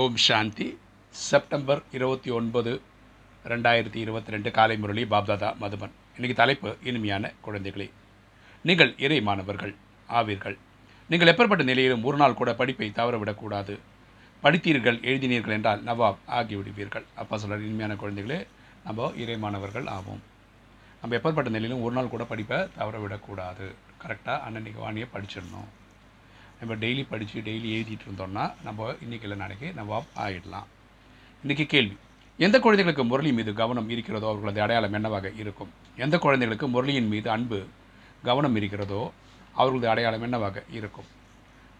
ஓம் சாந்தி. September இருபத்தி ஒன்பது ரெண்டாயிரத்தி இருபத்தி ரெண்டு காலை முரளி பாப்தாதா மதுபன். இன்னைக்கு தலைப்பு இனிமையான குழந்தைகளே. நீங்கள் இறை மாணவர்கள் ஆவீர்கள். நீங்கள் எப்பேற்பட்ட நிலையிலும் ஒரு நாள் கூட படிப்பை தவறவிடக்கூடாது. படித்தீர்கள் எழுதினீர்கள் என்றால் நவாப் ஆகிவிடுவீர்கள். அப்பா சொல்கிற இனிமையான குழந்தைகளே நம்ம இறை மாணவர்கள் ஆவோம். நம்ம எப்பேற்பட்ட நிலையிலும் ஒரு நாள் கூட படிப்பை தவற விடக்கூடாது கரெக்டாக அன்னன்னைக்கு வாணியை படிச்சிடணும். நம்ம டெய்லி படித்து டெய்லி எழுதிட்டு இருந்தோம்னா நம்ம இன்றைக்கி இல்லை நாளைக்கு நம்ம ஆகிடலாம் இன்றைக்கி கேள்வி. எந்த குழந்தைகளுக்கு முரளி மீது கவனம் இருக்கிறதோ அவர்களது அடையாளம் என்னவாக இருக்கும்? எந்த குழந்தைகளுக்கு முரளியின் மீது அன்பு கவனம் இருக்கிறதோ அவர்களது அடையாளம் என்னவாக இருக்கும்?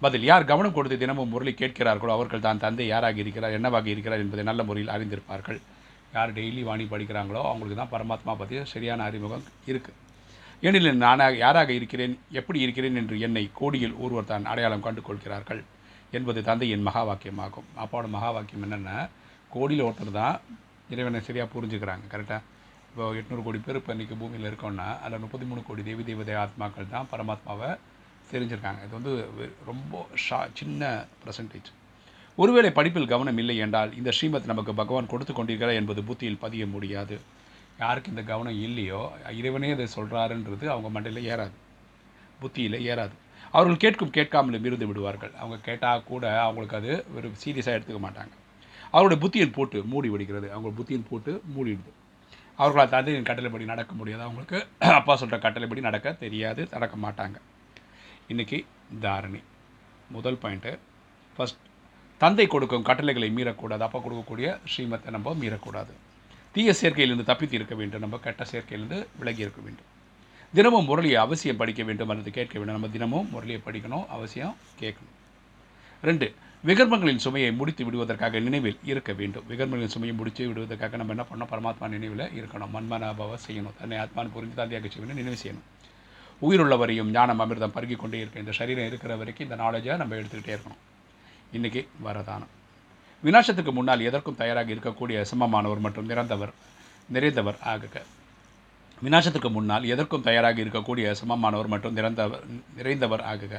பதில் யார் கவனம் கொடுத்து தினமும் முரளி கேட்கிறார்களோ அவர்கள் தான் தந்தை யாராக இருக்கிறார் என்னவாக இருக்கிறார் என்பதை நல்ல முறையில் அறிந்திருப்பார்கள். யார் டெய்லி வாணி படிக்கிறாங்களோ அவங்களுக்கு தான் பரமாத்மா பற்றி சரியான அறிமுகம் இருக்குது ஏனெனில் நானாக யாராக இருக்கிறேன் எப்படி இருக்கிறேன் என்று என்னை கோடியில் ஒருவர் தான் அடையாளம் கண்டு கொள்கிறார்கள் என்பது தந்தையின் மகா வாக்கியமாகும் அப்பாவோட மகா வாக்கியம் என்னென்னா கோடியில் ஒருத்தர் தான் இறைவனை சரியாக புரிஞ்சுக்கிறாங்க கரெக்டாக இப்போ எட்நூறு கோடி பேர் இப்போ இன்றைக்கி பூமியில் இருக்கோன்னா அதில் முப்பத்தி மூணு கோடி தேவி தேவதை ஆத்மாக்கள் தான் பரமாத்மாவை தெரிஞ்சிருக்காங்க. இது வந்து ரொம்ப ஷா சின்ன பர்சன்டேஜ் ஒருவேளை படிப்பில் கவனம் இல்லை என்றால் இந்த ஸ்ரீமத் நமக்கு பகவான் கொடுத்து கொண்டிருக்கிறார் என்பது புத்தியில் பதிய முடியாது. யாருக்கு இந்த கவனம் இல்லையோ இறைவனே அதை சொல்கிறாருன்றது அவங்க மண்டையில் ஏறாது. புத்தியில் ஏறாது. அவர்கள் கேட்கும் கேட்காமலும் இருந்து விடுவார்கள். அவங்க கேட்டால் கூட அவங்களுக்கு அது ஒரு சீரியஸாக எடுத்துக்க மாட்டாங்க. அவருடைய புத்தியில் போட்டு மூடி விடுகிறது அவங்க புத்தியில் போட்டு மூடிடுது. அவர்களால் தந்தையின் கட்டளைப்படி நடக்க முடியாது. அவங்களுக்கு அப்பா சொல்கிற கட்டளைப்படி நடக்க தெரியாது நடக்க மாட்டாங்க. இன்றைக்கி தாரணி. முதல் பாயிண்ட்டு ஃபஸ்ட் தந்தை கொடுக்கும் கட்டளைகளை மீறக்கூடாது. அப்பா கொடுக்கக்கூடிய ஸ்ரீமத்தை நம்ம மீறக்கூடாது. தீய சேர்க்கையிலிருந்து தப்பித்து இருக்க வேண்டும். நம்ம கெட்ட சேர்க்கையிலிருந்து விலகி இருக்க வேண்டும். தினமும் முரளியை அவசியம் படிக்க வேண்டும் அல்லது கேட்க வேண்டும். நம்ம தினமும் முரளியை படிக்கணும் அவசியம் கேட்கணும். ரெண்டு விகர்மங்களின் சுமையை முடித்து விடுவதற்காக நினைவில் இருக்க வேண்டும். விகர்மங்களின் சுமையை முடித்து விடுவதற்காக நம்ம என்ன பண்ணோம் பரமாத்மா நினைவில் இருக்கணும். மன்மனாபாவை செய்யணும். தன்னை ஆத்மான்னு புரிஞ்சு தந்தையாக செய்யணும் நினைவு செய்யணும். உயிருள்ளவரையும் ஞானம் அமிர்தம் பருகி கொண்டே இருக்க இந்த சரீரம் இருக்கிற வரைக்கும் இந்த நாலேஜை நம்ம எடுத்துக்கிட்டே இருக்கணும். இன்றைக்கி வரதானம். விநாசத்துக்கு முன்னால் எதற்கும் தயாராக இருக்கக்கூடிய சமமானவர் மற்றும் நிறந்தவர் நிறைந்தவர் ஆகுக. விநாசத்துக்கு முன்னால் எதற்கும் தயாராக இருக்கக்கூடிய சமமானவர் மற்றும் நிறந்தவர் நிறைந்தவர் ஆகுக.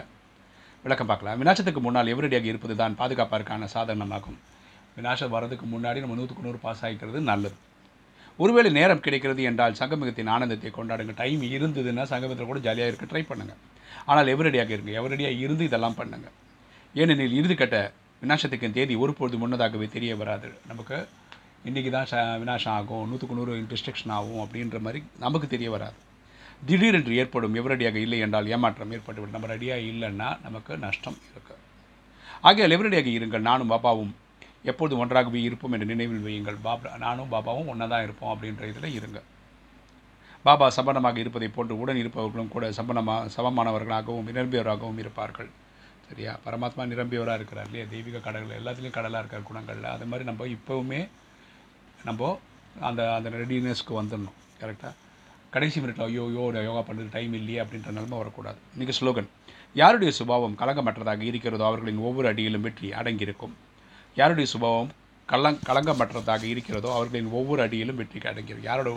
விளக்கம் பார்க்கலாம். விநாசத்துக்கு முன்னால் எவரடியாக இருப்பது தான் பாதுகாப்பிற்கான சாதனமாகும். விநாசம் வர்றதுக்கு முன்னாடி நம்ம நூற்றுக்கு நூறு பாஸ் ஆகிக்கிறது நல்லது. ஒருவேளை நேரம் கிடைக்கிறது என்றால் சங்கமிகத்தின் ஆனந்தத்தை கொண்டாடுங்க. டைம் இருந்ததுன்னா சங்கமத்தில் கூட ஜாலியாக இருக்க ட்ரை பண்ணுங்கள் ஆனால் எவரடியாக இருங்க. எவரடியாக இருந்து இதெல்லாம் பண்ணுங்கள் ஏனெனில் இறுதிக்கட்ட விநாசத்துக்கு தேதி ஒரு பொழுது முன்னதாகவே தெரிய வராது. நமக்கு இன்றைக்கி தான் ச விநாசம் ஆகும் நூற்றுக்கு நூறு டிஸ்ட்ரக்ஷன் ஆகும் அப்படின்ற மாதிரி நமக்கு தெரிய வராது. திடீரென்று ஏற்படும் எவரடியாக இல்லை என்றால் ஏமாற்றம் ஏற்பட்டுவிடும். நம்ம ரெடியாக இல்லைன்னா நமக்கு நஷ்டம் இருக்கு. ஆகையால் எவரடியாக இருங்கள்? நானும் பாபாவும் எப்பொழுதும் ஒன்றாகவே இருப்போம் என்று நினைவில் வையுங்கள். பாபா நானும் பாபாவும் ஒன்றா தான் இருப்போம் அப்படின்ற இதில் இருங்க. பாபா சம்பனமாக இருப்பதை போன்று உடன் இருப்பவர்களும் கூட சம்பனமாக சமமானவர்களாகவும் நிரம்பியவராகவும் இருப்பார்கள். சரியா? பரமாத்மா நிரம்பியவராக இருக்கிறார் இல்லையா? தெய்வீக கடல் எல்லாத்துலேயும் கடலாக இருக்கார் குணங்களில். அது மாதிரி நம்ம இப்போவுமே நம்ம அந்த அந்த ரெடினஸ்க்கு வந்துடணும். கரெக்டாக கடைசி மினிட்ல ஐயோ யோ யோகா பண்ணுறது டைம் இல்லையே அப்படின்ற நிலமை வரக்கூடாது. இன்றைக்கி ஸ்லோகன் யாருடைய சுபாவம் கலங்கமற்றதாக இருக்கிறதோ அவர்களின் ஒவ்வொரு அடியிலும் வெற்றி அடங்கியிருக்கும். யாருடைய சுபாவம் கலங் கலங்கமற்றதாக இருக்கிறதோ அவர்களின் ஒவ்வொரு அடியிலும் வெற்றி அடங்கியிருக்கும். யாரோட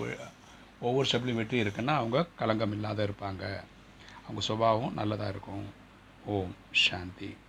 ஒவ்வொரு ஸ்டெப்லையும் வெற்றி இருக்குன்னா அவங்க கலங்கம் இல்லாத இருப்பாங்க. அவங்க சுபாவம் நல்லதாக இருக்கும். ஓம் சாந்தி